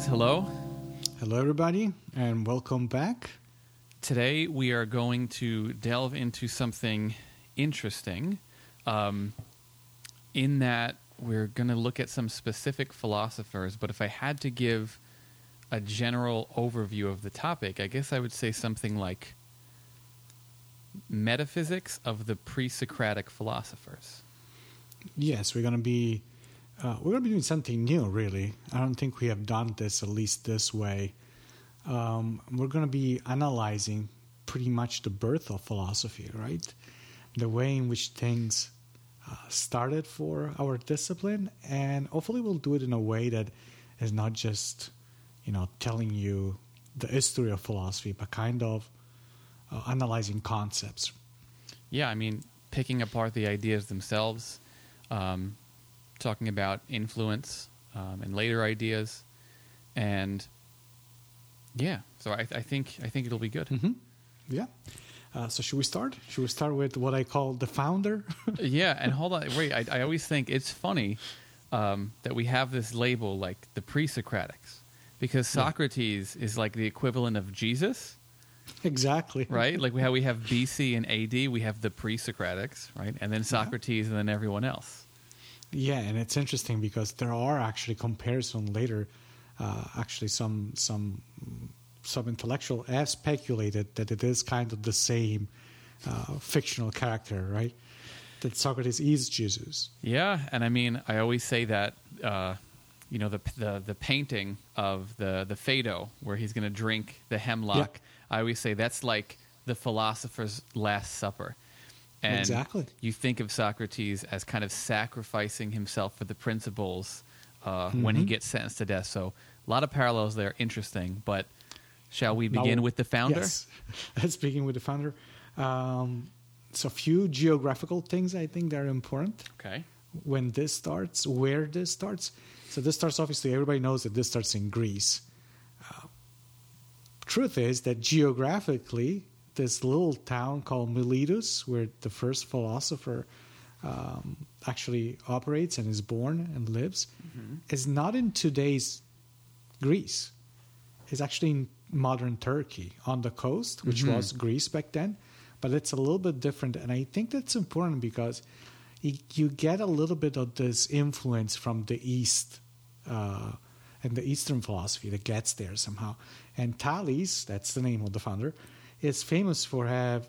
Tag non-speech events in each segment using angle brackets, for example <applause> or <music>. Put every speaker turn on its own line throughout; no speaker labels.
Guys, hello.
Hello, everybody, and welcome back.
Today we are going to delve into something interesting, um, in that we're going to look at some specific philosophers. But if I had to give a general overview of the topic, I guess I would say something like metaphysics of the pre-Socratic philosophers.
Yes, we're going to be uh, we're going to be doing something new. Really, I don't think we have done this at least this way. Um, we're going to be analyzing pretty much the birth of philosophy, right? The way in which things uh, started for our discipline, and hopefully, we'll do it in a way that is not just, you know, telling you the history of philosophy, but kind of uh, analyzing concepts.
Yeah, I mean, picking apart the ideas themselves, um, talking about influence um, and later ideas, and yeah. So I, I think I think it'll be good.
hmm Yeah. Uh, so should we start? Should we start with what I call the founder? <laughs>
yeah, and hold on, wait. I, I always think it's funny um, that we have this label like the pre-Socratics, because
Yeah.
Socrates is like the equivalent of Jesus,
exactly.
right? like we have we have BC and AD, we have the pre-Socratics, right, and then Socrates, and then everyone else.
Yeah, and it's interesting because there are actually comparison later. Uh, actually, some some some intellectual have speculated that it is kind of the same uh, fictional character, right? That Socrates is Jesus.
Yeah, and I mean, I always say that uh, you know the the the painting of the the Phaedo where he's going to drink the hemlock. I always say that's like the philosopher's last supper. And
Exactly.
You think of Socrates as kind of sacrificing himself for the principles uh, when he
Mhm.
gets sentenced to death. So a lot of parallels there. Interesting, but shall we
Now-
begin with the founder?
Yes. <laughs> Speaking with the founder, um, so a few geographical things I think that are important.
Okay.
when this starts, where this starts. So this starts obviously everybody knows that this starts in Greece. Uh, truth is that geographically, this little town called Miletus, where the first philosopher um, actually operates and is born and lives, is not in today's Greece. It's actually in modern Turkey on the coast, which
Mhm.
was Greece back then, but it's a little bit different. And I think that's important because you, you get a little bit of this influence from the East uh, and the Eastern philosophy that gets there somehow. And Thales, that's the name of the founder, is famous for have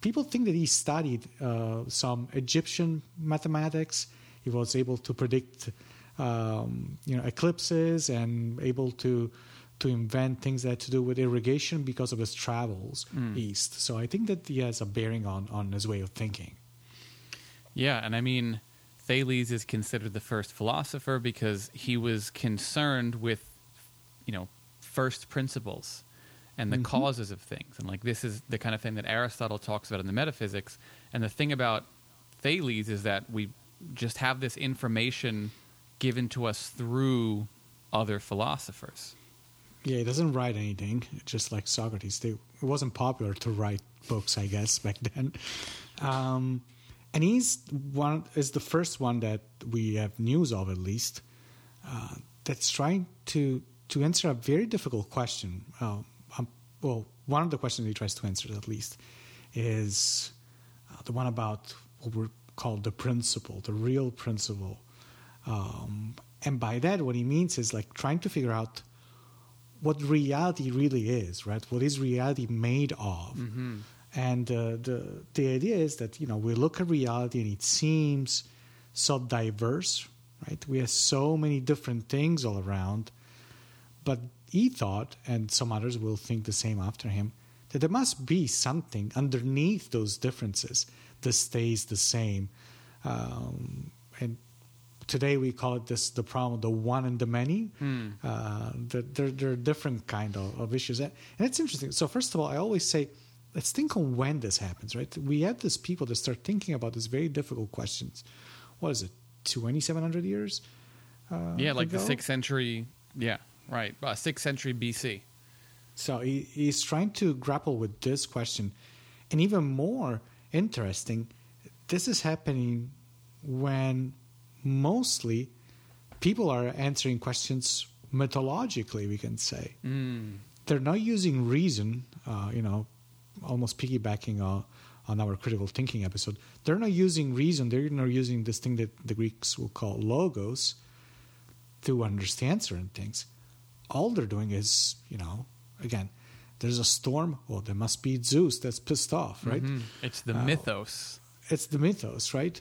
people think that he studied uh, some Egyptian mathematics. He was able to predict, um, you know, eclipses and able to to invent things that had to do with irrigation because of his travels
Mm.
east. So I think that he has a bearing on on his way of thinking.
Yeah, and I mean, Thales is considered the first philosopher because he was concerned with, you know, first principles and the
Mhm.
causes of things. And like this is the kind of thing that Aristotle talks about in the metaphysics. And the thing about Thales is that we just have this information given to us through other philosophers.
Yeah, he doesn't write anything, just like Socrates. They, it wasn't popular to write books, I guess, back <laughs> then. Um, and he's one is the first one that we have news of, at least, uh, that's trying to to answer a very difficult question. Uh, well, one of the questions he tries to answer, at least, is uh, the one about what we call the principle, the real principle. Um, and by that, what he means is like trying to figure out what reality really is, right? What is reality made of?
Mm-hmm.
And uh, the the idea is that you know we look at reality and it seems so diverse, right? We have so many different things all around, but he thought, and some others will think the same after him, that there must be something underneath those differences that stays the same. Um, and today we call it this the problem the one and the many
Hmm.
uh, they're, they're, they're different kind of, of issues and it's interesting so first of all i always say let's think on when this happens right we have these people that start thinking about these very difficult questions what is it 2700 years uh,
yeah, like the sixth century. Yeah, right. Uh, sixth century BC.
So he, he's trying to grapple with this question. And even more interesting, this is happening when mostly people are answering questions mythologically, we can say.
Mm.
They're not using reason, uh, you know, almost piggybacking uh, on our critical thinking episode. They're not using reason, they're not using this thing that the Greeks will call logos to understand certain things. All they're doing is, you know, again, there's a storm. Well, there must be Zeus that's pissed off, right?
Mhm. It's the
Uh,
mythos.
It's the mythos, right?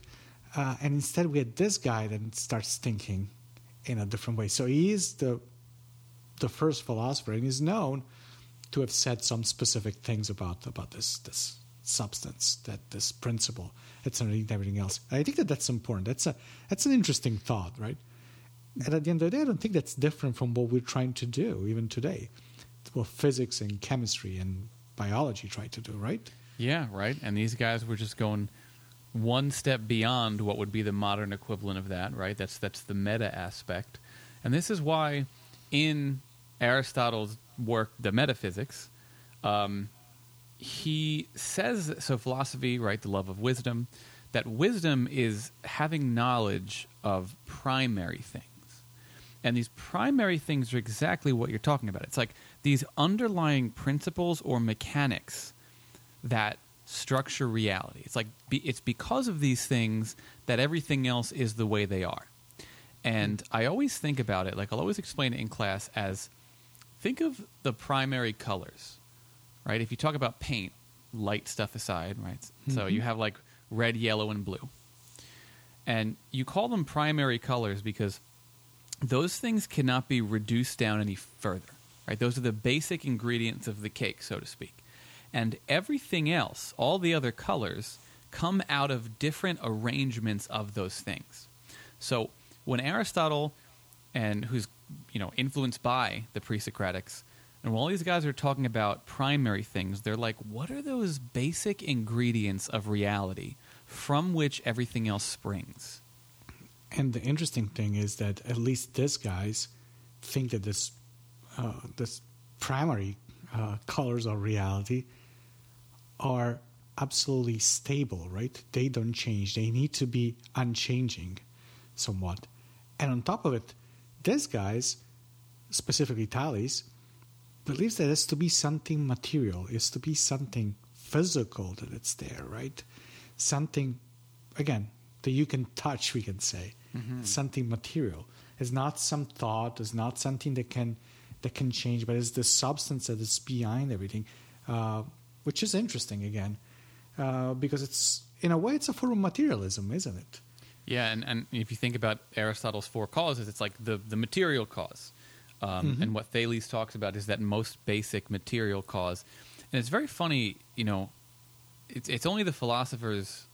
Uh, and instead, we had this guy that starts thinking in a different way. So he is the the first philosopher, and is known to have said some specific things about about this this substance, that this principle. It's underneath everything else. I think that that's important. That's a that's an interesting thought, right? And at the end of the day, I don't think that's different from what we're trying to do even today. What physics and chemistry and biology try to do, right?
Yeah, right. And these guys were just going one step beyond what would be the modern equivalent of that, right? That's that's the meta aspect. And this is why in Aristotle's work, The Metaphysics, um, he says so philosophy, right, the love of wisdom, that wisdom is having knowledge of primary things. And these primary things are exactly what you're talking about. It's like these underlying principles or mechanics that structure reality. It's like be, it's because of these things that everything else is the way they are. And I always think about it like I'll always explain it in class as think of the primary colors. Right? If you talk about paint, light stuff aside, right? So mm-hmm. you have like red, yellow and blue. And you call them primary colors because those things cannot be reduced down any further. Right? Those are the basic ingredients of the cake, so to speak. And everything else, all the other colors, come out of different arrangements of those things. So when Aristotle and who's you know influenced by the pre-Socratics, and all these guys are talking about primary things, they're like, what are those basic ingredients of reality from which everything else springs?
And the interesting thing is that at least these guys think that this uh, this primary uh, colors of reality are absolutely stable, right? They don't change. They need to be unchanging, somewhat. And on top of it, these guys, specifically Thales, believes that it's to be something material. It's to be something physical that it's there, right? Something, again, that you can touch. We can say something material. It's not some thought. It's not something that can that can change, but it's the substance that is behind everything, uh, which is interesting again, uh, because it's in a way it's a form of materialism, isn't it?
Yeah, and, and if you think about Aristotle's four causes, it's like the, the material cause. Um, And what Thales talks about is that most basic material cause. And it's very funny, you know, it's, it's only the philosophers,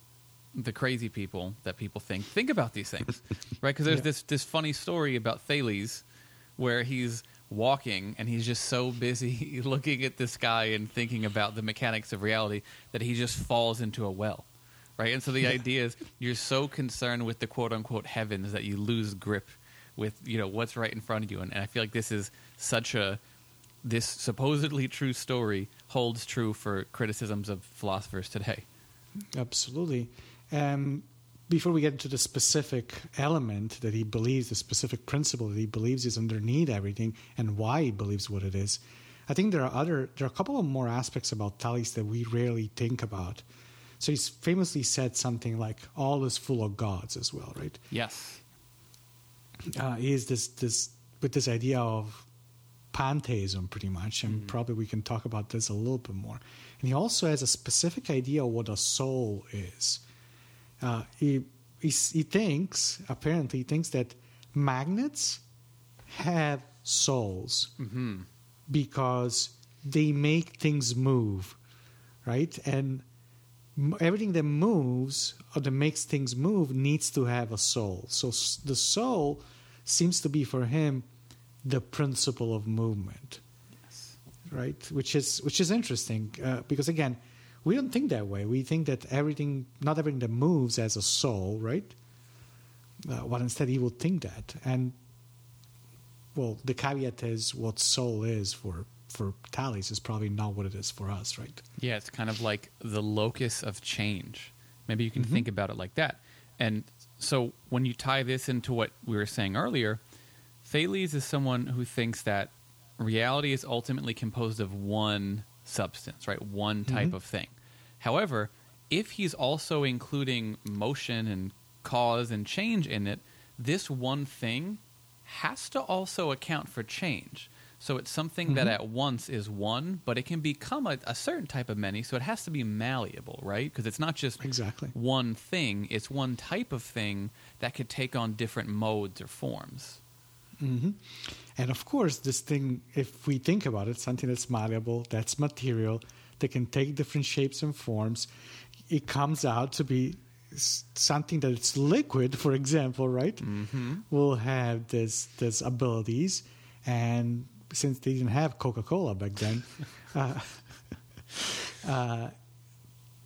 the crazy people that people think, think about these things, <laughs> right? Because there's
Yeah.
this, this funny story about Thales where he's walking and he's just so busy <laughs> looking at the sky and thinking about the mechanics of reality that he just falls into a well right? And so the idea is you're so concerned with the quote unquote heavens that you lose grip with you know what's right in front of you. And, and I feel like this is such a this supposedly true story holds true for criticisms of philosophers today.
Absolutely. Um, before we get into the specific element that he believes, the specific principle that he believes is underneath everything, and why he believes what it is, I think there are other there are a couple of more aspects about Thales that we rarely think about. So he's famously said something like, "All is full of gods" as well, right?
Yes.
uh, is this this with this idea of pantheism pretty much and probably we can talk about this a little bit more and he also has a specific idea of what a soul is uh, he, he he thinks apparently he thinks that magnets have souls because they make things move right and everything that moves or that makes things move needs to have a soul. So the soul seems to be for him the principle of movement,
Yes.
right? Which is which is interesting uh, because again, we don't think that way. We think that everything, not everything that moves has a soul, right? Uh, but instead, he would think that, and well, the caveat is what soul is for for Thales is probably not what it is for us, right?
Yeah, it's kind of like the locus of change. Maybe you can
Mm-hmm.
think about it like that. And so when you tie this into what we were saying earlier, Thales is someone who thinks that reality is ultimately composed of one substance, right? One type
Mhm.
of thing. However, if he's also including motion and cause and change in it, this one thing has to also account for change. So it's something that
Mhm.
at once is one, but it can become a, a certain type of many. So it has to be malleable, right? Because it's not just
Exactly.
one thing; it's one type of thing that could take on different modes or forms.
Hmm And of course, this thing, if we think about it, something that's malleable, that's material, that can take different shapes and forms, it comes out to be something that it's liquid, for example, right?
Mm-hmm.
Will have this this abilities, and since they didn't have Coca Cola back then, <laughs> uh, uh,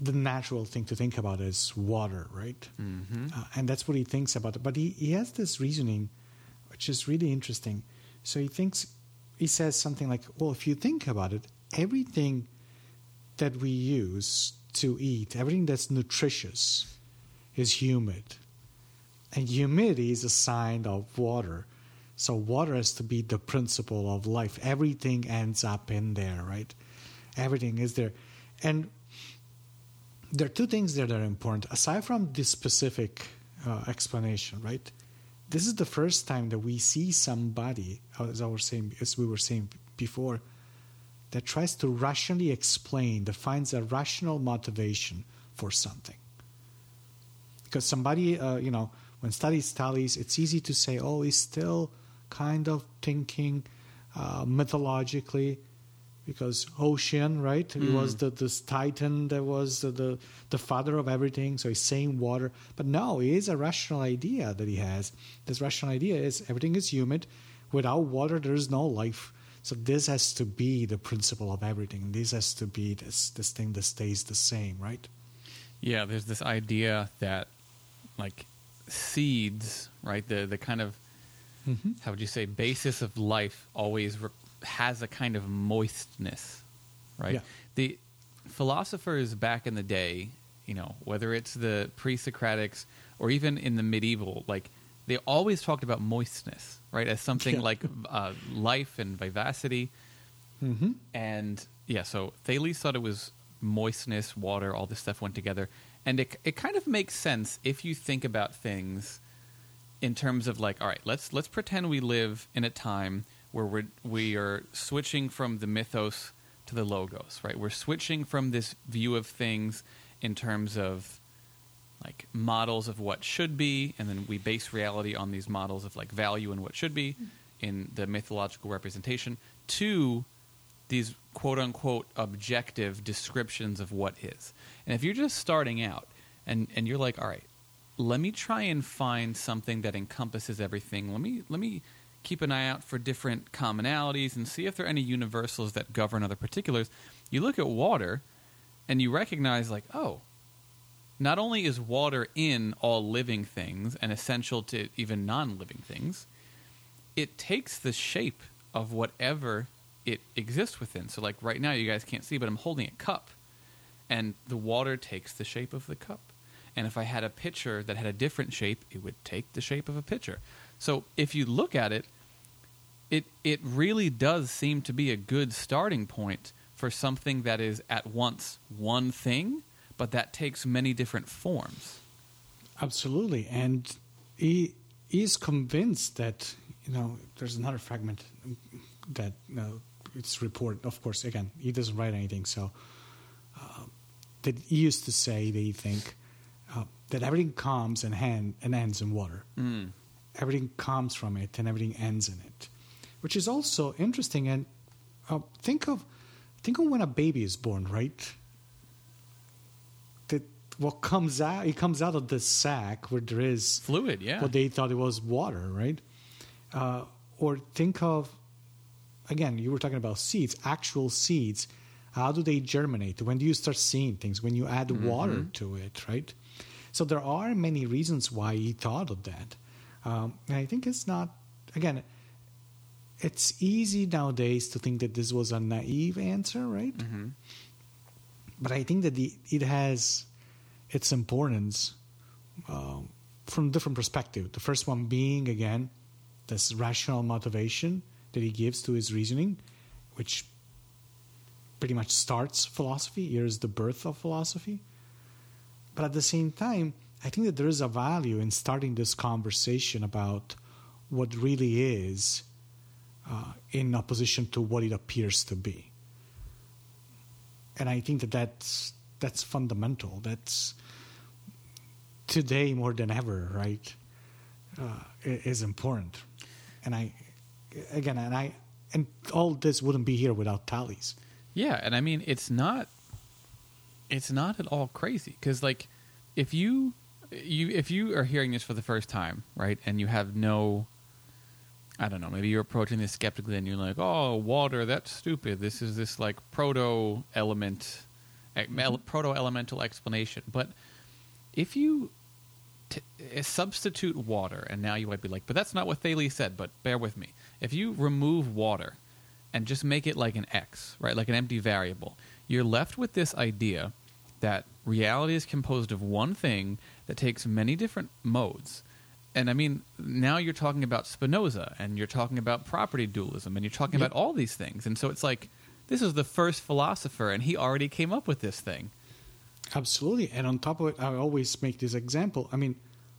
the natural thing to think about is water, right?
Mm-hmm.
uh, and that's what he thinks about it. But he, he has this reasoning, which is really interesting. So he thinks, he says something like, well, if you think about it, everything that we use to eat, everything that's nutritious, is humid. And humidity is a sign of water. So water has to be the principle of life. Everything ends up in there, right? Everything is there. And there are two things that are important aside from this specific uh, explanation right this is the first time that we see somebody as I was saying as we were saying before that tries to rationally explain that finds a rational motivation for something. Because somebody uh, you know when studies Thales it's easy to say oh he's still kind of thinking uh, mythologically because ocean right he was the this titan that was the, the the father of everything so he's saying water. But no it is a rational idea that he has. This rational idea is everything is humid. Without water there is no life. So this has to be the principle of everything. This has to be this this thing that stays the same right?
Yeah, there's this idea that like seeds, right? The the kind of
mm-hmm.
how would you say basis of life always re- has a kind of moistness, right?
Yeah.
The philosophers back in the day, you know, whether it's the pre-Socratics or even in the medieval, like they always talked about moistness, right, as something
Yeah.
like uh, life and vivacity.
Mm-hmm.
And yeah, so Thales thought it was moistness, water, all this stuff went together. And it, it kind of makes sense if you think about things in terms of like, all right, let's let's pretend we live in a time where we're we are switching from the mythos to the logos, right? We're switching from this view of things in terms of like models of what should be, and then we base reality on these models of like value and what should be in the mythological representation to these quote unquote objective descriptions of what is. And if you're just starting out and, and you're like, all right, let me try and find something that encompasses everything. Let me let me keep an eye out for different commonalities and see if there are any universals that govern other particulars. You look at water and you recognize like, oh, not only is water in all living things and essential to even non-living things, it takes the shape of whatever it exists within. So, like right now, you guys can't see, but I'm holding a cup, and the water takes the shape of the cup. And if I had a pitcher that had a different shape, it would take the shape of a pitcher. So, if you look at it, it it really does seem to be a good starting point for something that is at once one thing, but that takes many different forms.
Absolutely, and he is convinced that you know there's another fragment that you know, it's reported. Of course, again, he doesn't write anything, so uh, that he used to say that he think uh, that everything comes and hand and ends in water.
Mm.
Everything comes from it, and everything ends in it, which is also interesting. And uh, think of think of when a baby is born, right? That what comes out it comes out of the sack where there is
Fluid, yeah.
what they thought it was water, right? Uh, or think of again, you were talking about seeds, actual seeds. How do they germinate? When do you start seeing things? When you add water to it, right? So there are many reasons why he thought of that, um, and I think it's not. Again, it's easy nowadays to think that this was a naive answer, right? But I think that the, it has its importance um, from different perspective. The first one being again this rational motivation that he gives to his reasoning, which pretty much starts philosophy. Here's the birth of philosophy. But at the same time, I think that there is a value in starting this conversation about what really is uh, in opposition to what it appears to be. And I think that that's that's fundamental. That's today more than ever, right? Uh, is important. And I, again, and I, and all this wouldn't be here without Thales.
Yeah, and I mean it's not it's not at all crazy cuz like if you you if you are hearing this for the first time, right? And you have no I don't know, maybe you're approaching this skeptically and you're like, "Oh, water, that's stupid. This is this like proto element proto elemental explanation." But if you t- uh, substitute water, and now you might be like, but that's not what Thales said, but bear with me. If you remove water and just make it like an X, right, like an empty variable, you're left with this idea that reality is composed of one thing that takes many different modes. And I mean, now you're talking about Spinoza and you're talking about property dualism and you're talking
Yep.
about all these things. And so it's like, this is the first philosopher and he already came up with this thing.
Absolutely. And on top of it, I always make this example. I mean,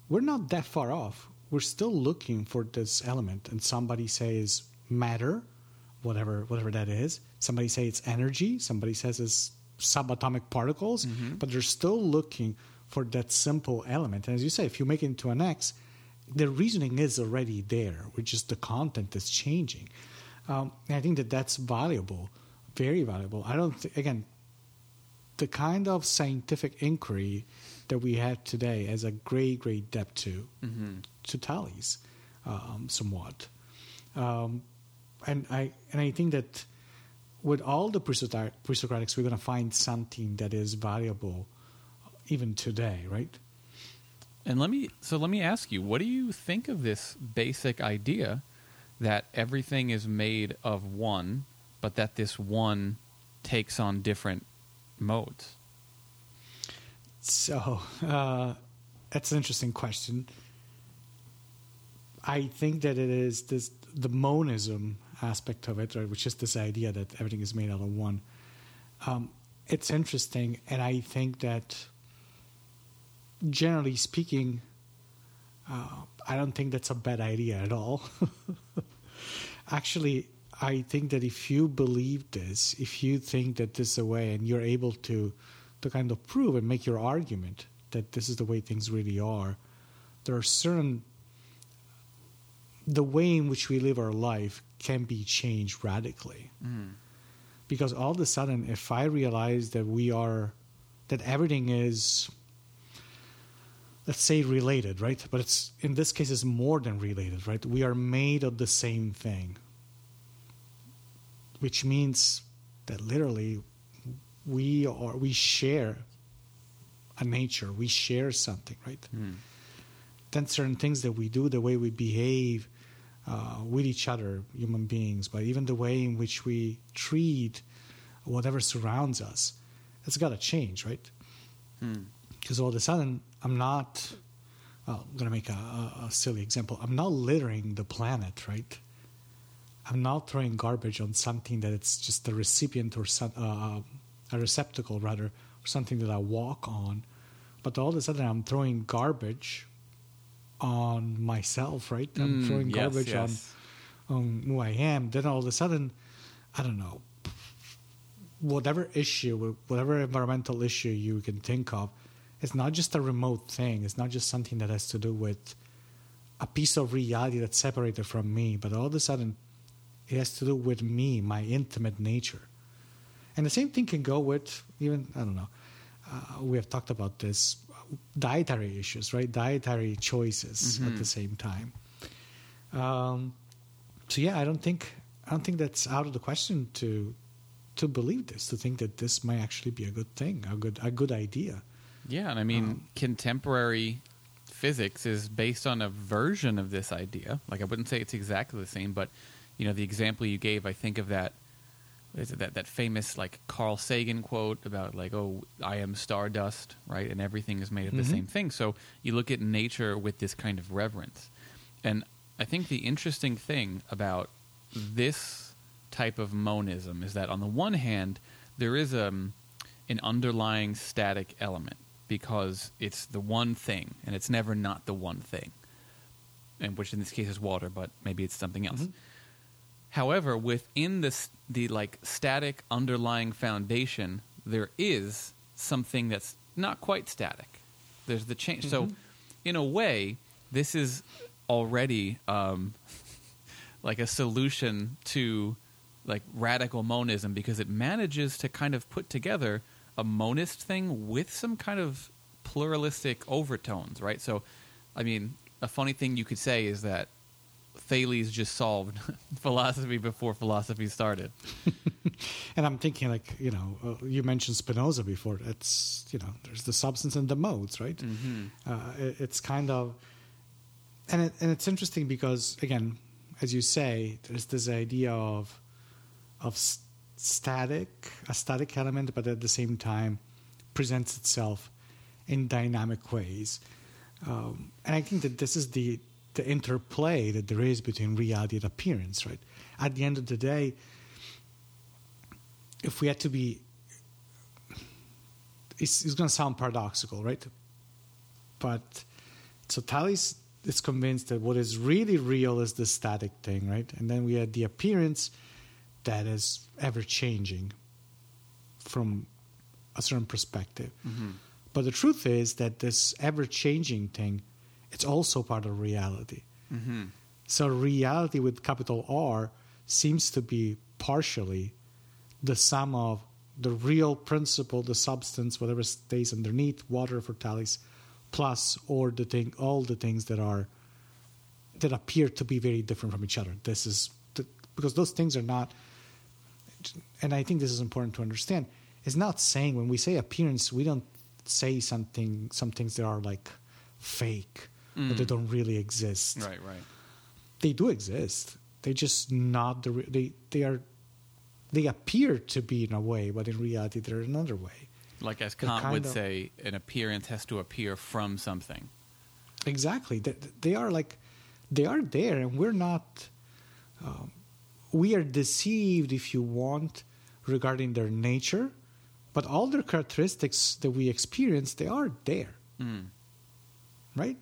we're not that far off. We're still looking for this element, and somebody says matter, whatever whatever that is. Somebody says it's energy. Somebody says it's subatomic particles. Mm-hmm. But they're still looking for that simple element. And as you say, if you make it into an X, the reasoning is already there. Which just the content is changing. Um, I think that that's valuable, very valuable. I don't th- again the kind of scientific inquiry that we have today has a great, great depth to to Thales, um, somewhat. Um, and I and I think that with all the pre-Socratics, we're going to find something that is valuable even today, right?
And let me so let me ask you, what do you think of this basic idea that everything is made of one, but that this one takes on different modes?
So uh, that's an interesting question. I think that it is this the monism aspect of it, right, which is this idea that everything is made out of one. Um, it's interesting, and I think that generally speaking, uh, I don't think that's a bad idea at all. <laughs> Actually, I think that if you believe this, if you think that this is a way, and you're able to to kind of prove and make your argument that this is the way things really are, there are certain the way in which we live our life can be changed radically. Because all of a sudden, if I realize that we are, that everything is, let's say, related, right? But it's in this case, it's more than related, right? We are made of the same thing, which means that literally we are we share a nature, we share something, right? then certain things that we do, the way we behave uh, with each other, human beings, but even the way in which we treat whatever surrounds us, it's got to change, right? Because all of a sudden, I'm not. Well, I'm going to make a, a, a silly example. I'm not littering the planet, right? I'm not throwing garbage on something that it's just a recipient or some, uh, a receptacle, rather, or something that I walk on. But all of a sudden, I'm throwing garbage on myself, right? I'm
Mm,
throwing
yes,
garbage
yes.
on on who I am. Then all of a sudden, I don't know, whatever issue, whatever environmental issue you can think of, it's not just a remote thing. It's not just something that has to do with a piece of reality that's separated from me, but all of a sudden, it has to do with me, my intimate nature. And the same thing can go with even I don't know. uh, we have talked about this dietary issues, right? Dietary choices at the same time. Um, so yeah, I don't think I don't think that's out of the question to to believe this, to think that this might actually be a good thing, a good a good idea.
Yeah, and I mean, contemporary physics is based on a version of this idea. Like, I wouldn't say it's exactly the same, but you know, the example you gave, I think of that. Is it that that famous like Carl Sagan quote about like, "Oh, I am stardust," right? And everything is made of the
Mhm.
same thing. So you look at nature with this kind of reverence, and I think the interesting thing about this type of monism is that on the one hand, there is um, an underlying static element because it's the one thing and it's never not the one thing, and which in this case is water, but maybe it's something else.
Mhm.
However, within this the like static underlying foundation, there is something that's not quite static. There's the change. So, in a way, this is already um, <laughs> like a solution to like radical monism because it manages to kind of put together a monist thing with some kind of pluralistic overtones, right? So, I mean, a funny thing you could say is that Thales just solved <laughs> philosophy before philosophy started. <laughs>
And I'm thinking, like you know, uh, you mentioned Spinoza before. It's you know, there's the substance and the modes, right?
Mm-hmm.
Uh, it, it's kind of, and it, and it's interesting because again, as you say, there's this idea of of static, a static element, but at the same time presents itself in dynamic ways. Um, and I think that this is the the interplay that there is between reality and appearance, right? At the end of the day, if we had to be, it's, it's going to sound paradoxical, right? But so Thales is convinced that what is really real is the static thing, right? And then we had the appearance that is ever changing from a certain perspective. But the truth is that this ever changing thing, it's also part of reality.
Mm-hmm.
So reality with capital R seems to be partially the sum of the real principle, the substance, whatever stays underneath, water for Thales, plus or the thing, all the things that are that appear to be very different from each other. This is the, because those things are not, and I think this is important to understand. It's not saying when we say appearance, we don't say something, some things that are like fake or they don't really exist
Right, right.
they do exist. They just not the re- they they are they appear to be in a way, but in reality they're another way.
Like as
They're
Kant would say, an appearance has to appear from something.
Exactly. They, they are like they are there, and we're not. Um, we are deceived, if you want, regarding their nature, but all their characteristics that we experience, they are there,
Mm.
right?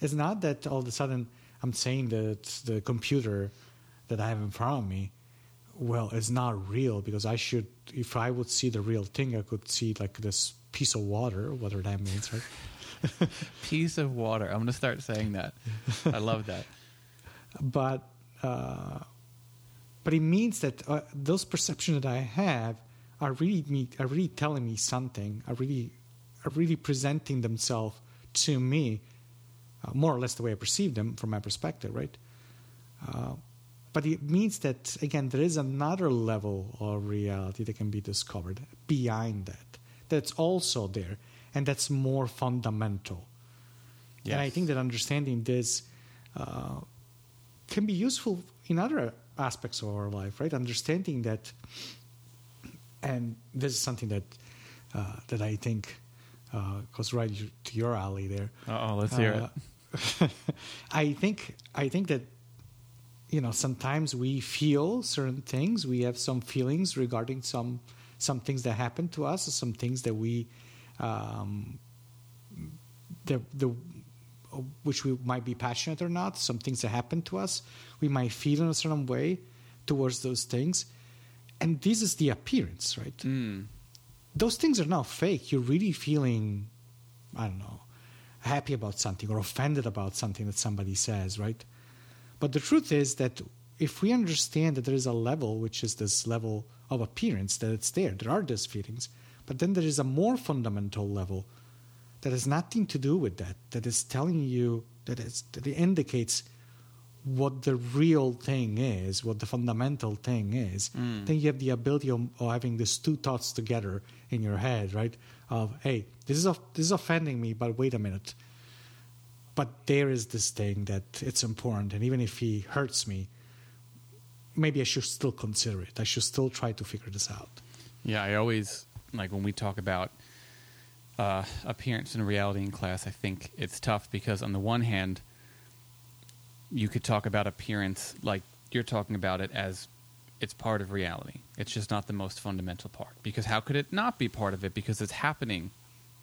It's not that all of a sudden I'm saying that the computer that I have in front of me, well, it's not real because I should, if I would see the real thing, I could see like this piece of water, whatever that means, right? <laughs>
Piece of water. I'm going to start saying that. I love that. <laughs>
but uh, but it means that uh, those perceptions that I have are really me, are really telling me something, are really are really presenting themselves to me, uh, more or less the way I perceive them from my perspective, right? Uh, but it means that again there is another level of reality that can be discovered behind that. That's also there, and that's more fundamental. And I think that understanding this uh, can be useful in other aspects of our life, right? Understanding that, and this is something that uh, that I think uh, goes right to your alley there.
Uh oh, let's hear it.
Uh, <laughs> I think I think that you know sometimes we feel certain things. We have some feelings regarding some some things that happen to us, some things that we um, the the which we might be passionate or not. Some things that happen to us, we might feel in a certain way towards those things, and this is the appearance, right?
Mm.
those things are not fake. You're really feeling, I don't know, happy about something or offended about something that somebody says, right? But the truth is that if we understand that there is a level, which is this level of appearance, that it's there, there are those feelings, But then there is a more fundamental level that has nothing to do with that. That is telling you that is that it indicates what the real thing is, what the fundamental thing is.
Mm.
Then you have the ability of, of having these two thoughts together in your head, right? Of hey, this is this is offending me, but wait a minute. But there is this thing that it's important, and even if he hurts me, maybe I should still consider it. I should still try to figure this out.
Yeah, I always like when we talk about uh, appearance and reality in class. I think it's tough because on the one hand, you could talk about appearance like you're talking about it as it's part of reality. It's just not the most fundamental part. Because how could it not be part of it? Because it's happening,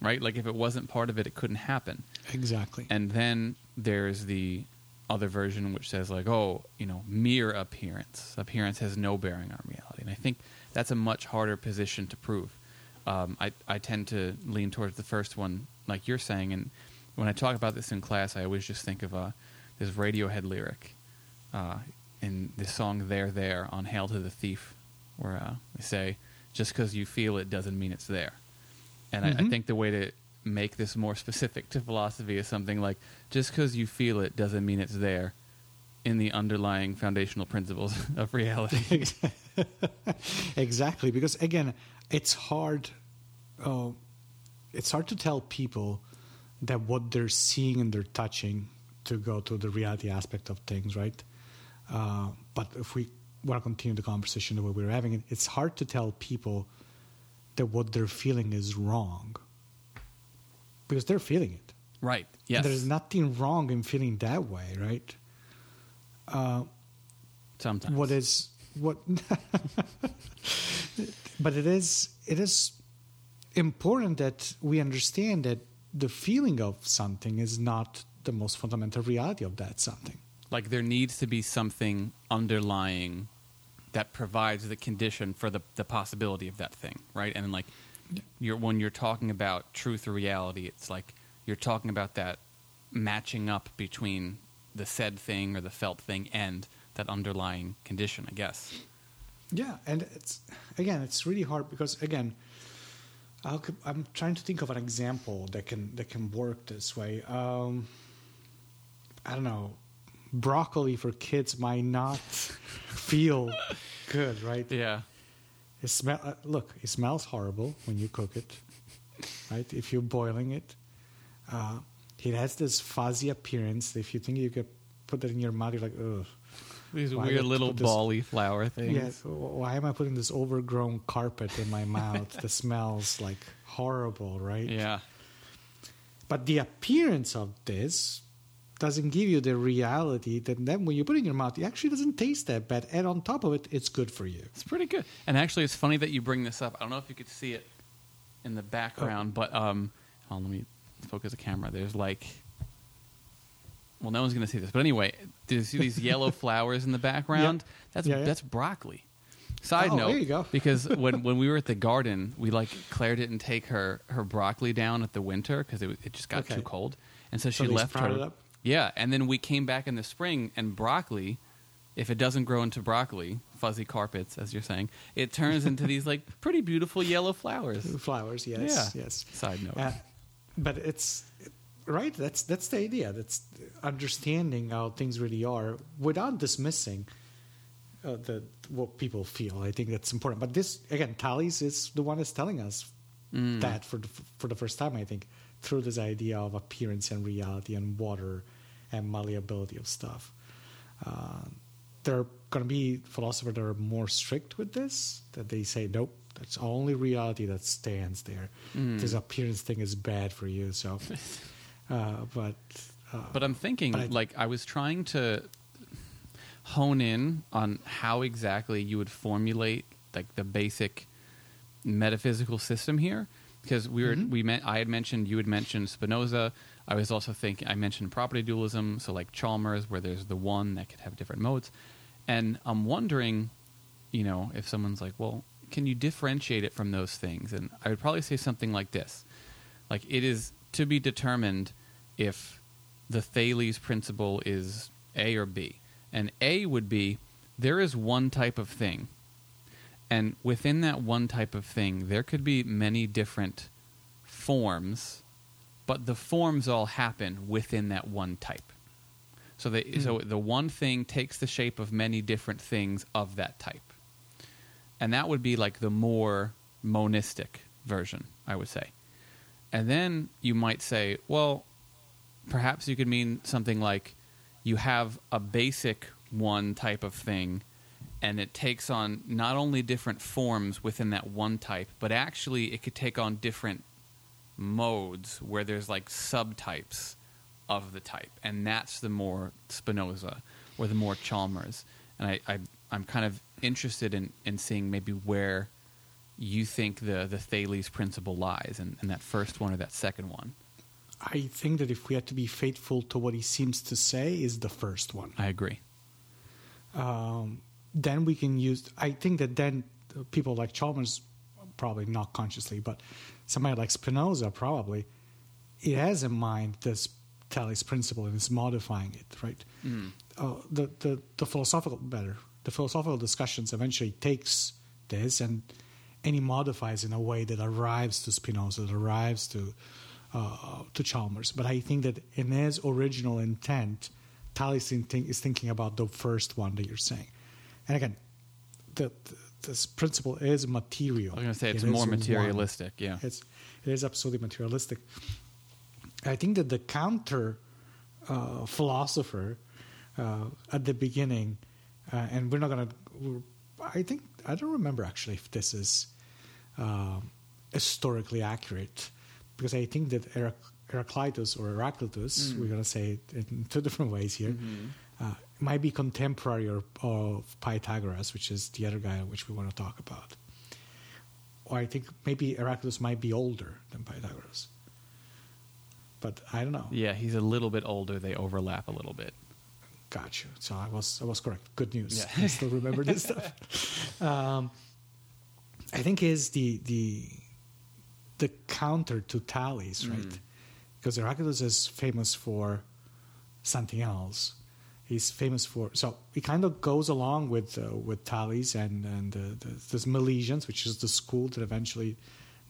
right? Like if it wasn't part of it, it couldn't happen.
Exactly.
And then there's the other version which says like, oh, you know, mere appearance. Appearance has no bearing on reality. And I think that's a much harder position to prove. Um, I I tend to lean towards the first one, like you're saying. And when I talk about this in class, I always just think of uh, this Radiohead lyric uh, in the song "There There" on "Hail to the Thief," where uh, they say, "Just because you feel it doesn't mean it's there." And I, I
Mhm.
think the way to make this more <laughs> specific to philosophy is something like, "Just because you feel it doesn't mean it's there." In the underlying foundational principles <laughs> of reality. <laughs>
exactly because again it's hard uh, it's hard to tell people that what they're seeing and they're touching to go to the reality aspect of things right uh, but if we want to continue the conversation the way we're having it it's hard to tell people that what they're feeling is wrong because they're feeling it
right.
and
Yes.
there's nothing wrong in feeling that way right uh,
Sometimes.
what is what <laughs> but it is it is important that we understand that the feeling of something is not the most fundamental reality of that something.
Like there needs to be something underlying that provides the condition for the, the possibility of that thing right? And like you're when you're talking about truth or reality it's like you're talking about that matching up between the said thing or the felt thing and that underlying condition i guess.
Yeah and it's again it's really hard because again I'll, i'm trying to think of an example that can that can work this way. Um, i don't know broccoli for kids might not feel good right
yeah
It smell. Uh, look, it smells horrible when you cook it, right? If you're boiling it, uh, it has this fuzzy appearance. If you think you could put that in your mouth, you're like, ugh.
these
Why
weird little bally flower things
Yes. Why am I putting this overgrown carpet in my mouth that smells like horrible, right?
yeah
But the appearance of this doesn't give you the reality that then when you put it in your mouth, it actually doesn't taste that bad. And on top of it, it's good for you.
It's pretty good. And actually, it's funny that you bring this up. I don't know if you could see it in the background, but um, hold on, let me focus the camera. There's like, well, no one's going to see this, but anyway, do you see these yellow <laughs> flowers in the background? That's
Yeah, yeah.
that's broccoli. Side
Oh,
note,
there you go. <laughs>
because when when we were at the garden, we like Claire didn't take her her broccoli down at the winter because it it just got
Okay.
too cold, and so she left her. Yeah, and then we came back in the spring, and broccoli, if it doesn't grow into broccoli, fuzzy carpets, as you're saying, it turns into these like <laughs> pretty beautiful yellow flowers.
Flowers, yes,
yeah.
yes.
Side note.
Uh, but it's right. That's that's the idea. That's understanding how things really are without dismissing uh, the what people feel. I think that's important. But this again, Thales is the one that's telling us
Mm.
that for the, for the first time. I think through this idea of appearance and reality and water and malleability of stuff. Uh, there are going to be philosophers that are more strict with this. That they say nope. That's only reality that stands there.
Mm.
This appearance thing is bad for you. So, <laughs> uh, but uh,
But I'm thinking,
But I-
like, I was trying to hone in on how exactly you would formulate like the basic metaphysical system here, because we were
Mhm.
we met. I had mentioned you had mentioned Spinoza. I was also thinking I mentioned property dualism, so like Chalmers, where there's the one that could have different modes, and I'm wondering, you know, if someone's like, well, can you differentiate it from those things? And I would probably say something like this: like it is to be determined if the Thales principle is A or B. And A would be there is one type of thing, And within that one type of thing, there could be many different forms, but the forms all happen within that one type. So, they, so hmm. the one thing takes the shape of many different things of that type. And that would be like the more monistic version, I would say. And then you might say, well, perhaps you could mean something like you have a basic one type of thing and it takes on not only different forms within that one type, but actually it could take on different modes where there's like subtypes of the type, and that's the more Spinoza or the more Chalmers. And I, I I'm kind of interested in, in seeing maybe where you think the the Thales principle lies, in, in that first one or that second one.
I think that if we had to be faithful to what he seems to say, is the first one.
I agree.
Um, then we can use. I think that then people like Chalmers, probably not consciously, but somebody like Spinoza probably, it has in mind this Thales principle and is modifying it, right?
Mm.
Uh, the, the the philosophical better the philosophical discussions eventually takes this and and he modifies in a way that arrives to Spinoza, that arrives to uh, to Chalmers. But I think that in his original intent, Thales is thinking about the first one that you're saying. And again, the, the this principle is material.
I was going to say it's
It
more materialistic.
one.
Yeah.
It's it is absolutely materialistic. I think that the counter uh, philosopher uh, at the beginning, uh, and we're not gonna. I think I don't remember actually if this is um, historically accurate, because I think that Herac- Heraclitus or Heraclitus,
Mm.
we're gonna say it in two <laughs> different ways here,
Mhm.
Might be contemporary or, of Pythagoras, which is the other guy which we want to talk about. Or I think maybe Heraclitus might be older than Pythagoras. But I don't know.
Yeah, he's a little bit older. They overlap a little bit.
Got you. So I was I was correct. Good news.
Yeah. <laughs>
I still remember this <laughs> stuff. Um, I think is the the the counter to Thales, right?
Mm.
Because Heraclitus is famous for something else. He's famous for so he kind of goes along with uh, with Thales and and uh, the, the Milesians, which is the school that eventually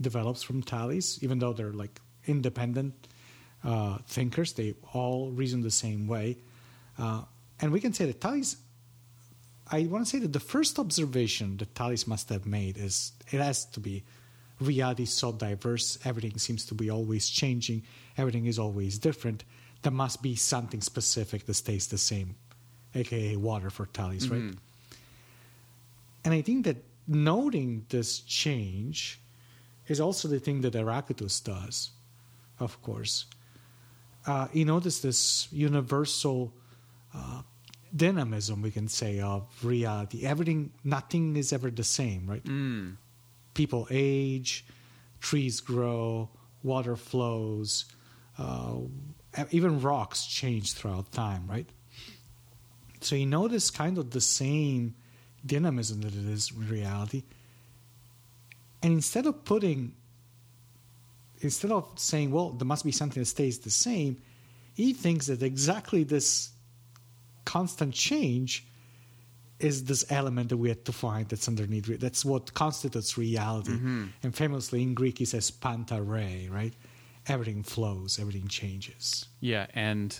develops from Thales, even though they're like independent uh, thinkers. They all reason the same way. Uh, and we can say that Thales, I want to say that the first observation that Thales must have made is it has to be reality is so diverse, everything seems to be always changing, everything is always different. There must be something specific that stays the same, aka water for Thales, right?
Mhm.
And I think that noting this change is also the thing that Heraclitus does, of course. Uh, he noticed this universal uh, dynamism, we can say, of reality. Everything, nothing is ever the same, right?
Mm.
People age, trees grow, water flows, uh, even rocks change throughout time, right? So you notice kind of the same dynamism that it is in reality. And instead of putting, instead of saying, well, there must be something that stays the same, he thinks that exactly this constant change is this element that we have to find that's underneath. That's what constitutes reality.
Mhm.
And famously in Greek, he says panta rhei, right? Everything flows, everything changes.
Yeah, and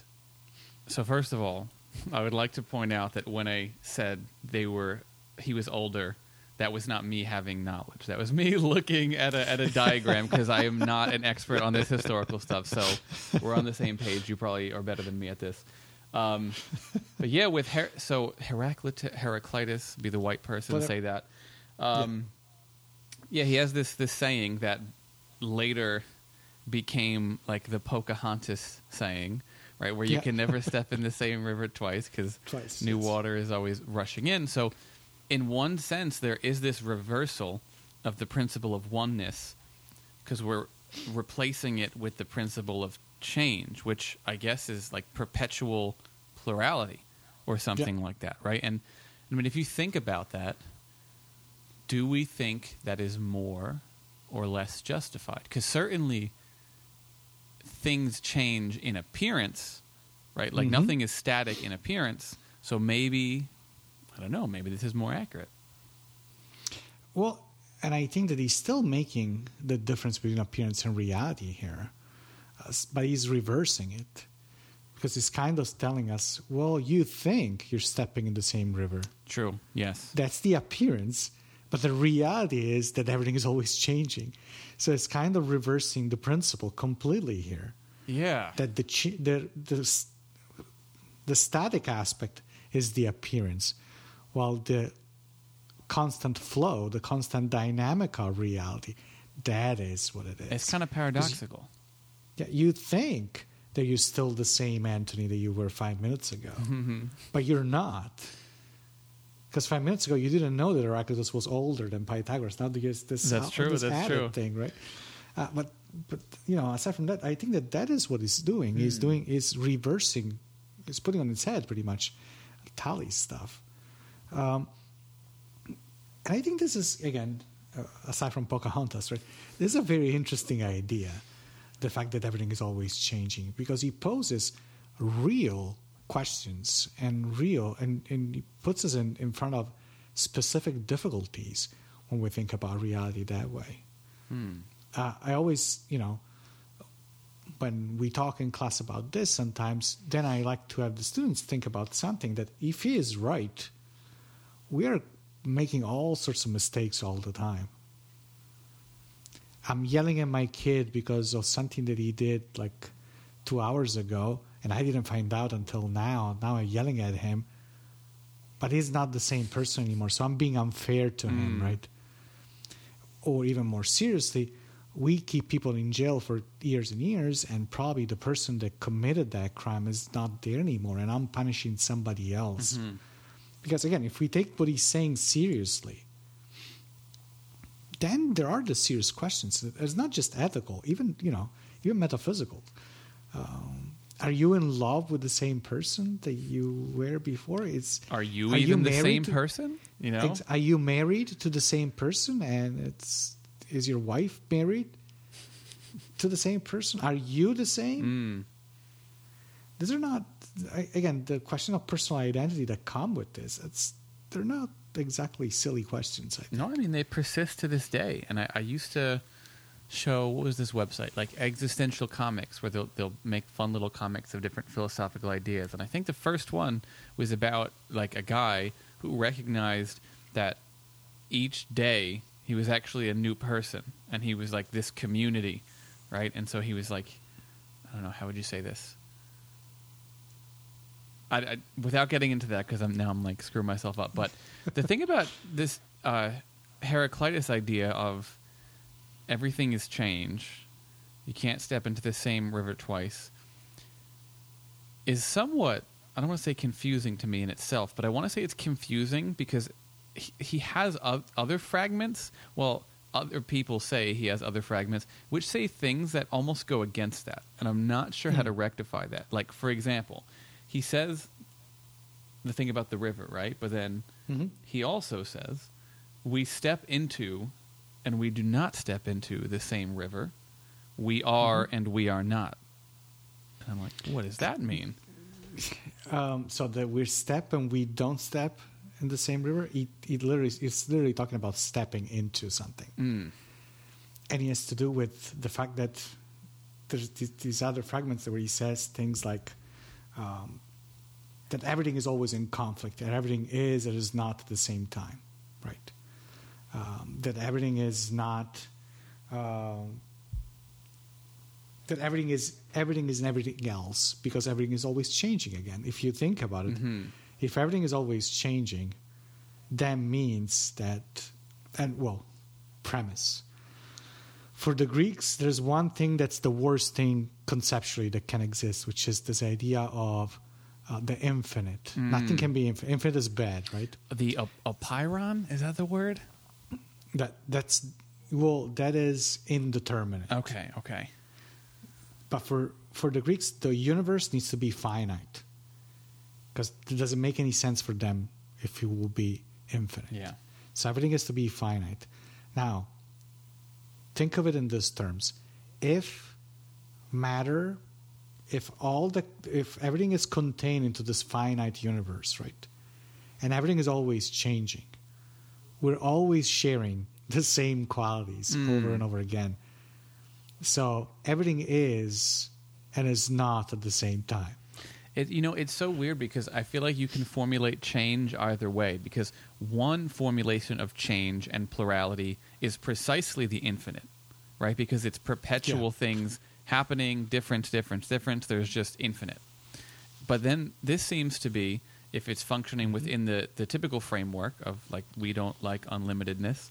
so first of all, I would like to point out that when I said they were he was older, that was not me having knowledge. That was me <laughs> looking at a at a diagram because I am not an expert on this historical stuff. So we're on the same page. You probably are better than me at this. Um, but yeah, with Her- so Heraclit- Heraclitus, be the white person,
Whatever.
say that. Um, yeah, he has this this saying that later became like the Pocahontas saying, right? Where you
Yeah.
can never <laughs> step in the same river twice because new
yes.
water is always rushing in. So, in one sense, there is this reversal of the principle of oneness because we're replacing it with the principle of change, which I guess is like perpetual plurality or something like that, right? And I mean, if you think about that, do we think that is more or less justified? Because certainly things change in appearance, right? Like
Mhm.
nothing is static in appearance. So maybe, I don't know, maybe this is more accurate.
Well, and I think that he's still making the difference between appearance and reality here, uh, but he's reversing it because he's kind of telling us, well, you think you're stepping in the same river.
True. Yes.
That's the appearance, but the reality is that everything is always changing. So it's kind of reversing the principle completely here.
Yeah.
That the the the, the static aspect is the appearance, while the constant flow, the constant dynamic of reality, that is what it is.
it's kind of paradoxical.
Yeah, you think that you're still the same Anthony that you were five minutes ago, mm-hmm. but you're not. Because five minutes ago you didn't know that Heraclitus was older than Pythagoras. Now there's this,
That's
uh,
true,
this
that's
added
true.
thing, right? Uh, but but you know, aside from that, I think that that is what he's doing. He's doing is reversing, he's putting on its head pretty much Thales' stuff. Um, and I think this is again, uh, aside from Pocahontas, right? This is a very interesting idea, the fact that everything is always changing, because he poses real questions and real, and, and he puts us in, in front of specific difficulties when we think about reality that way. Uh, I always, you know, when we talk in class about this, sometimes then I like to have the students think about something that if he is right, we are making all sorts of mistakes all the time. I'm yelling at my kid because of something that he did like two hours ago, and I didn't find out until now. Now I'm yelling at him, but he's not the same person anymore. So I'm being unfair to him, right? Or even more seriously, we keep people in jail for years and years, and probably the person that committed that crime is not there anymore, and I'm punishing somebody else. Because again, if we take what he's saying seriously, then there are the serious questions. It's not just ethical, even you know, even metaphysical. Um, are you in love with the same person that you were before? It's
Are you even the
married
same
to-
person? You know.
Are you married to the same person? And it's is your wife married to the same person? Are you the same?
Mm.
These are not again the question of personal identity that come with this. It's they're not exactly silly questions. I think.
No, I mean they persist to this day. And I, I used to show what was this website like existential comics, where they'll they'll make fun little comics of different philosophical ideas. And I think the first one was about like a guy who recognized that each day he was actually a new person, and he was like this community, right? And so he was like, I don't know, how would you say this? I, I, without getting into that because I'm now I'm like screwing myself up. But the thing about this uh, Heraclitus idea of everything is change, you can't step into the same river twice, is somewhat I don't want to say confusing to me in itself, but I want to say it's confusing because he, he has other fragments. Well, other people say he has other fragments which say things that almost go against that, and I'm not sure how to rectify that. Like for example, he says the thing about the river, right? But then
Mhm.
he also says we step into and we do not step into the same river. We are and we are not. And I'm like, what does that mean? <laughs>
Um, so that we step and we don't step in the same river. It, it literally it's literally talking about stepping into something.
Mm.
and it has to do with the fact that there's th- these other fragments where he says things like um, that everything is always in conflict, and everything is and is not at the same time, right? Um, that everything is not. Um, that everything is everything is everything else because everything is always changing again. If you think about it,
Mhm.
if everything is always changing, that means that, and well, premise. For the Greeks, there's one thing that's the worst thing conceptually that can exist, which is this idea of uh, the infinite. Nothing can be infinite. Infinite is bad, right?
The uh, apeiron is that the word?
That that's well, that is indeterminate.
Okay, okay.
But for for the Greeks, the universe needs to be finite because it doesn't make any sense for them if it will be infinite.
Yeah.
So everything has to be finite. Now, think of it in these terms: if matter, if all the, if everything is contained into this finite universe, right, and everything is always changing, we're always sharing the same qualities mm. over and over again. So everything is and is not at the same time.
It, you know, it's so weird because I feel like you can formulate change either way. Because one formulation of change and plurality is precisely the infinite, right? Because it's perpetual
Yeah.
things happening, different, different, different. There's just infinite. But then this seems to be, if it's functioning within the, the typical framework of like we don't like unlimitedness,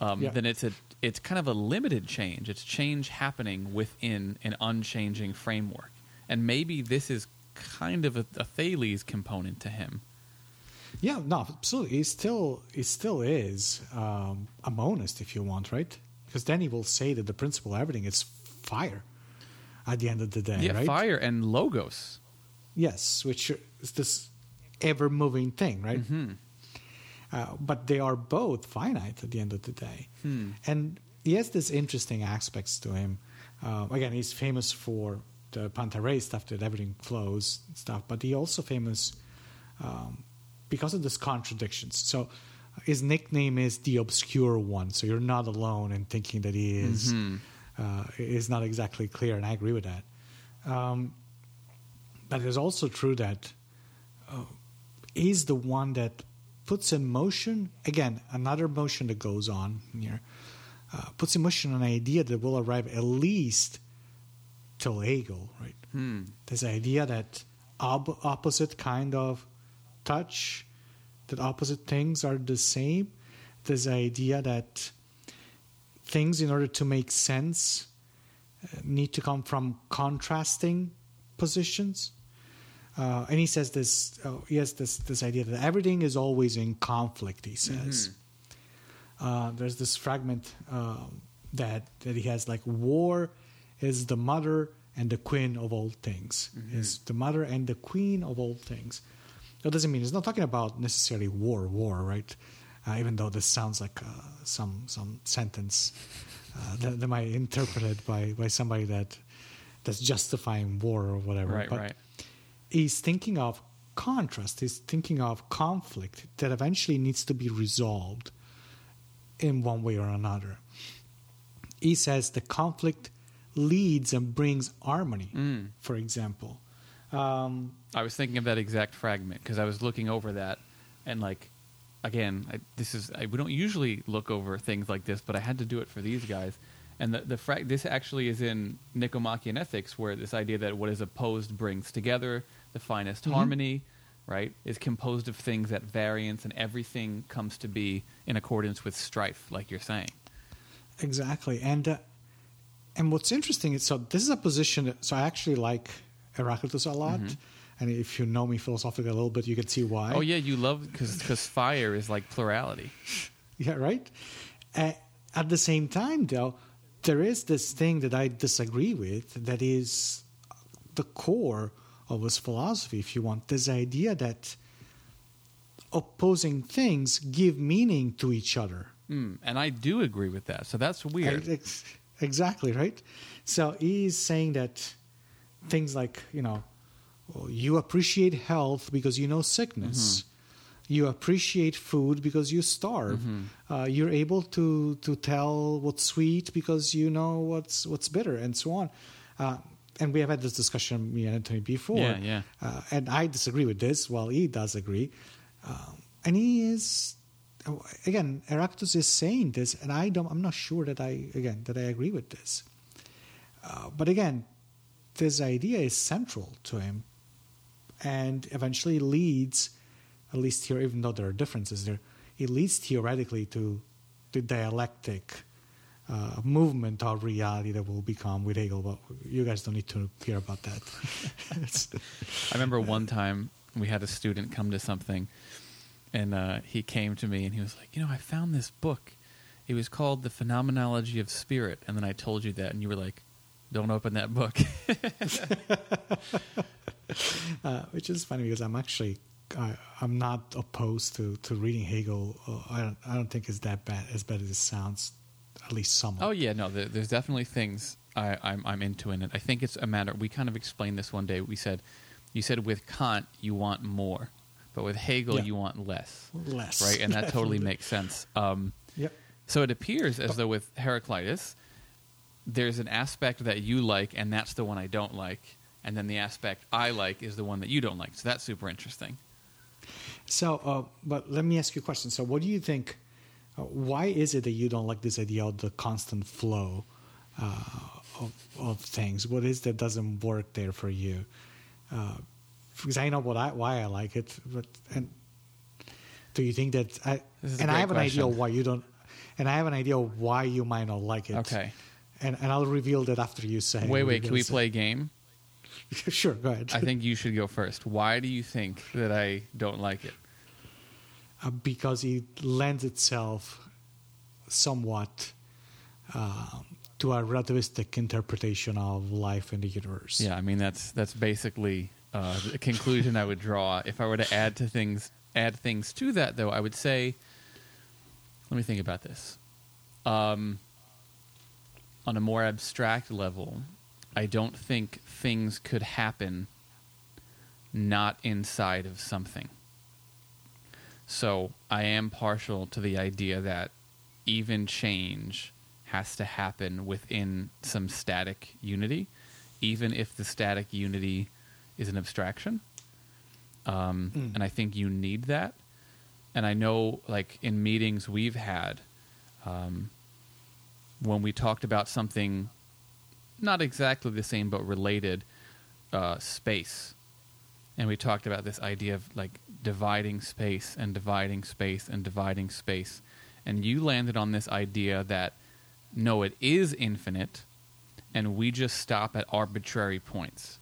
um,
Yeah.
then it's a it's kind of a limited change. It's change happening within an unchanging framework, and maybe this is kind of a, a Thales component to him.
Yeah, no, absolutely. He still he still is um, a monist, if you want, right? Because then he will say that the principle of everything is fire at the end of the day,
yeah,
right?
fire and logos.
Yes, which is this ever moving thing, right?
Hmm.
Uh, but they are both finite at the end of the day.
Hmm.
And he has this interesting aspects to him. Uh, again, he's famous for the panta rhei stuff that everything flows and stuff, but he also famous um, because of this contradictions. So his nickname is the obscure one. So you're not alone in thinking that he is
Mhm.
uh, is not exactly clear, and I agree with that. Um, but it's also true that he's the one that puts in motion again another motion that goes on here uh, puts in motion an idea that will arrive at least till Hegel, right?
Hmm.
This idea that ob- opposite kind of touch, that opposite things are the same. This idea that things, in order to make sense, uh, need to come from contrasting positions. Uh, and he says this. Uh, he has this this idea that everything is always in conflict. He says. Uh, there's this fragment uh, that that he has like war is the mother and the queen of all things. Is the mother and the queen of all things. That doesn't mean it's not talking about necessarily war, war, right? Uh, even though this sounds like uh, some some sentence uh, that, that might interpreted by by somebody that that's justifying war or whatever.
Right,
But
right.
He's thinking of contrast. He's thinking of conflict that eventually needs to be resolved in one way or another. He says the conflict leads and brings harmony,
Mm.
for example. Um,
I was thinking of that exact fragment because I was looking over that, and like, again, I, this is I, we don't usually look over things like this, but I had to do it for these guys. And the the frag, this actually is in Nicomachean Ethics, where this idea that what is opposed brings together the finest
Mhm.
harmony, right, is composed of things at variance, and everything comes to be in accordance with strife, like you're saying.
Exactly, and uh, and what's interesting is so this is a position. That, so I actually like Heraclitus a lot, and if you know me philosophically a little bit, you can see why.
Mm-hmm. Oh yeah, you love because cause fire is like plurality. <laughs>
Yeah, right. Uh, at the same time, though, there is this thing that I disagree with. That is the core of his philosophy, if you want. This idea that opposing things give meaning to each other.
Mm, and I do agree with that. So that's weird.
Ex- Exactly right. So he's saying that things like you know, you appreciate health because you know sickness. You appreciate food because you starve. Uh, you're able to to tell what's sweet because you know what's what's bitter, and so on. Uh, and we have had this discussion, me and Anthony, before.
Yeah, yeah.
Uh, and I disagree with this. while he does agree, um, and he is again. Heraclitus is saying this, and I don't. I'm not sure that I again that I agree with this. Uh, but again, this idea is central to him, and eventually leads, at least here, even though there are differences there, it leads theoretically to the dialectic uh, movement of reality that will become with Hegel. But you guys don't need to hear about that. <laughs>
I remember one time we had a student come to something, and uh, he came to me and he was like, "You know, I found this book. It was called The Phenomenology of Spirit." And then I told you that, and you were like, "Don't open that book." <laughs>
uh, which is funny because I'm actually I, I'm not opposed to, to reading Hegel. Uh, I don't I don't think it's that bad as bad as it sounds. At least somewhat.
oh yeah, no, there, there's definitely things I, I'm I'm into in it. I think it's a matter. We kind of explained this one day. We said, you said with Kant you want more, but with Hegel
Yeah.
you want less,
Less.
right? And that <laughs> totally makes sense. Um,
Yep.
so it appears as though with Heraclitus, there's an aspect that you like, and that's the one I don't like, and then the aspect I like is the one that you don't like. So that's super interesting.
So, uh, but let me ask you a question. So, what do you think? Uh, why is it that you don't like this idea of the constant flow uh, of, of things? What is that doesn't work there for you? Uh, because I know what I why I like it, but and do you think that I
This is a
and I have an idea why you don't, and I have an idea why you might not like it.
Okay.
And and I'll reveal that after you say.
Wait, wait. Can we play a game? <laughs>
sure, go ahead.
I think you should go first. Why do you think that I don't like it?
Uh, because it lends itself somewhat um to a relativistic interpretation of life in the universe.
Yeah, I mean that's that's basically uh, the conclusion I would draw. If I were to add to things, add things to that, though, I would say, let me think about this. Um, on a more abstract level, I don't think things could happen not inside of something. So I am partial to the idea that even change has to happen within some static unity, even if the static unity is an abstraction. Um,
Mm.
And I think you need that. And I know, like, in meetings we've had, um, when we talked about something not exactly the same but related, uh, space. And we talked about this idea of like dividing space and dividing space and dividing space. And you landed on this idea that no, it is infinite, and we just stop at arbitrary points.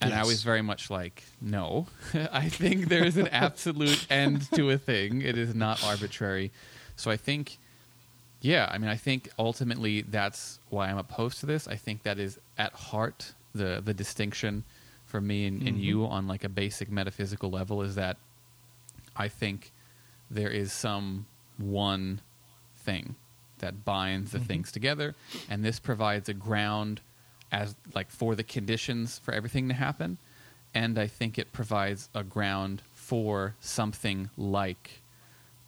And I was very much like, no, <laughs> I think there is an absolute <laughs> end to a thing. It is not arbitrary. So I think, yeah, I mean, I think ultimately that's why I'm opposed to this. I think that is at heart the the distinction for me and, and
Mhm.
you on like a basic metaphysical level is that I think there is some one thing that binds the
Mhm.
things together, and this provides a ground as like for the conditions for everything to happen, and I think it provides a ground for something like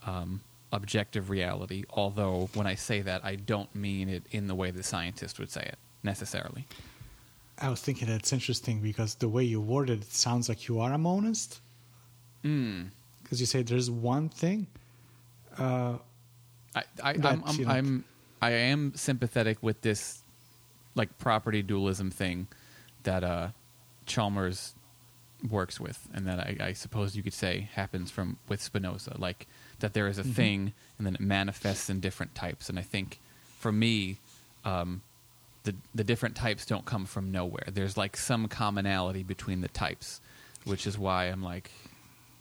um, objective reality. Although when I say that, I don't mean it in the way the scientist would say it necessarily.
I was thinking that's interesting because the way you worded it sounds like you are a monist.
Mm.
Because you say there's one thing. Uh,
I, I,
That,
I'm, I'm,
you know-
I'm, I am sympathetic with this, like property dualism thing, that uh, Chalmers works with, and that I, I suppose you could say happens from with Spinoza, like that there is a
Mhm.
thing, and then it manifests in different types. And I think, for me, um, the the different types don't come from nowhere. There's like some commonality between the types, which is why I'm like,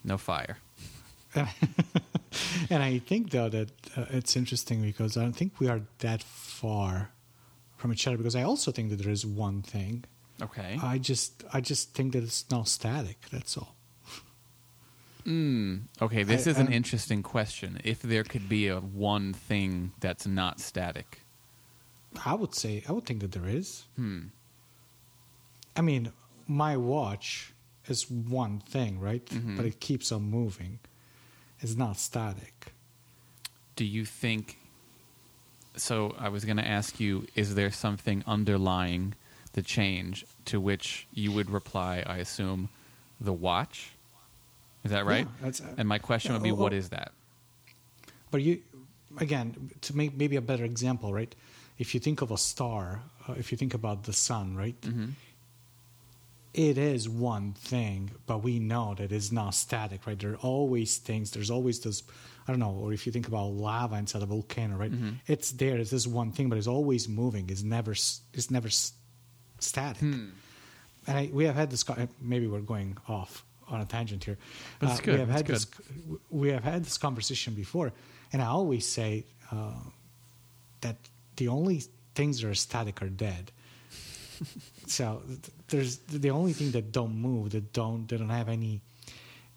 no fire. <laughs>
and I think though that uh, it's interesting because I don't think we are that far from each other. Because I also think that there is one thing.
Okay.
I just I just think that it's not static. That's all.
Mm, okay, this
I-
is an interesting question. If there could be a one thing that's not static,
I would say I would think that there is.
hmm,
I mean, my watch is one thing, right?
Mhm.
But it keeps on moving. It's not static.
do you think? So I was going to ask you: Is there something underlying the change? To which you would reply, I assume, the watch. Is that right?
Yeah, that's, uh,
and my question would be,
yeah,
what is that?
But you, again, to make maybe a better example, right? If you think of a star, uh, if you think about the sun, right?
hmm
It is one thing, but we know that it's not static, right? There are always things. There's always those, I don't know, or if you think about lava inside a volcano, right?
Mhm.
It's there. It's this one thing, but it's always moving. It's never. It's never static.
Hmm.
and I, we have had this. Maybe we're going off on a tangent here. Uh,
good,
We have had this. We have had this conversation before, and I always say uh, that the only things that are static are dead. <laughs> so th- there's the only thing that don't move, that don't, that don't have any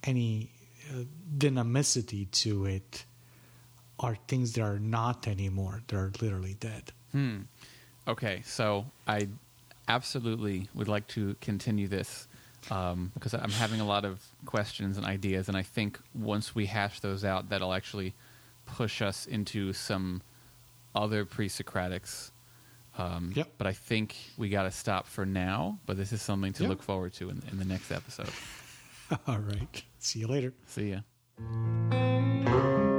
any uh, dynamicity to it, are things that are not anymore. They're literally dead.
Hmm. Okay, so I absolutely would like to continue this because I'm having a lot of questions and ideas, and I think once we hash those out, that'll actually push us into some other pre-Socratics. Um,
Yep.
But I think we got to stop for now. But this is something to
Yep.
look forward to in, in the next episode. <laughs>
All right. See you later.
See ya.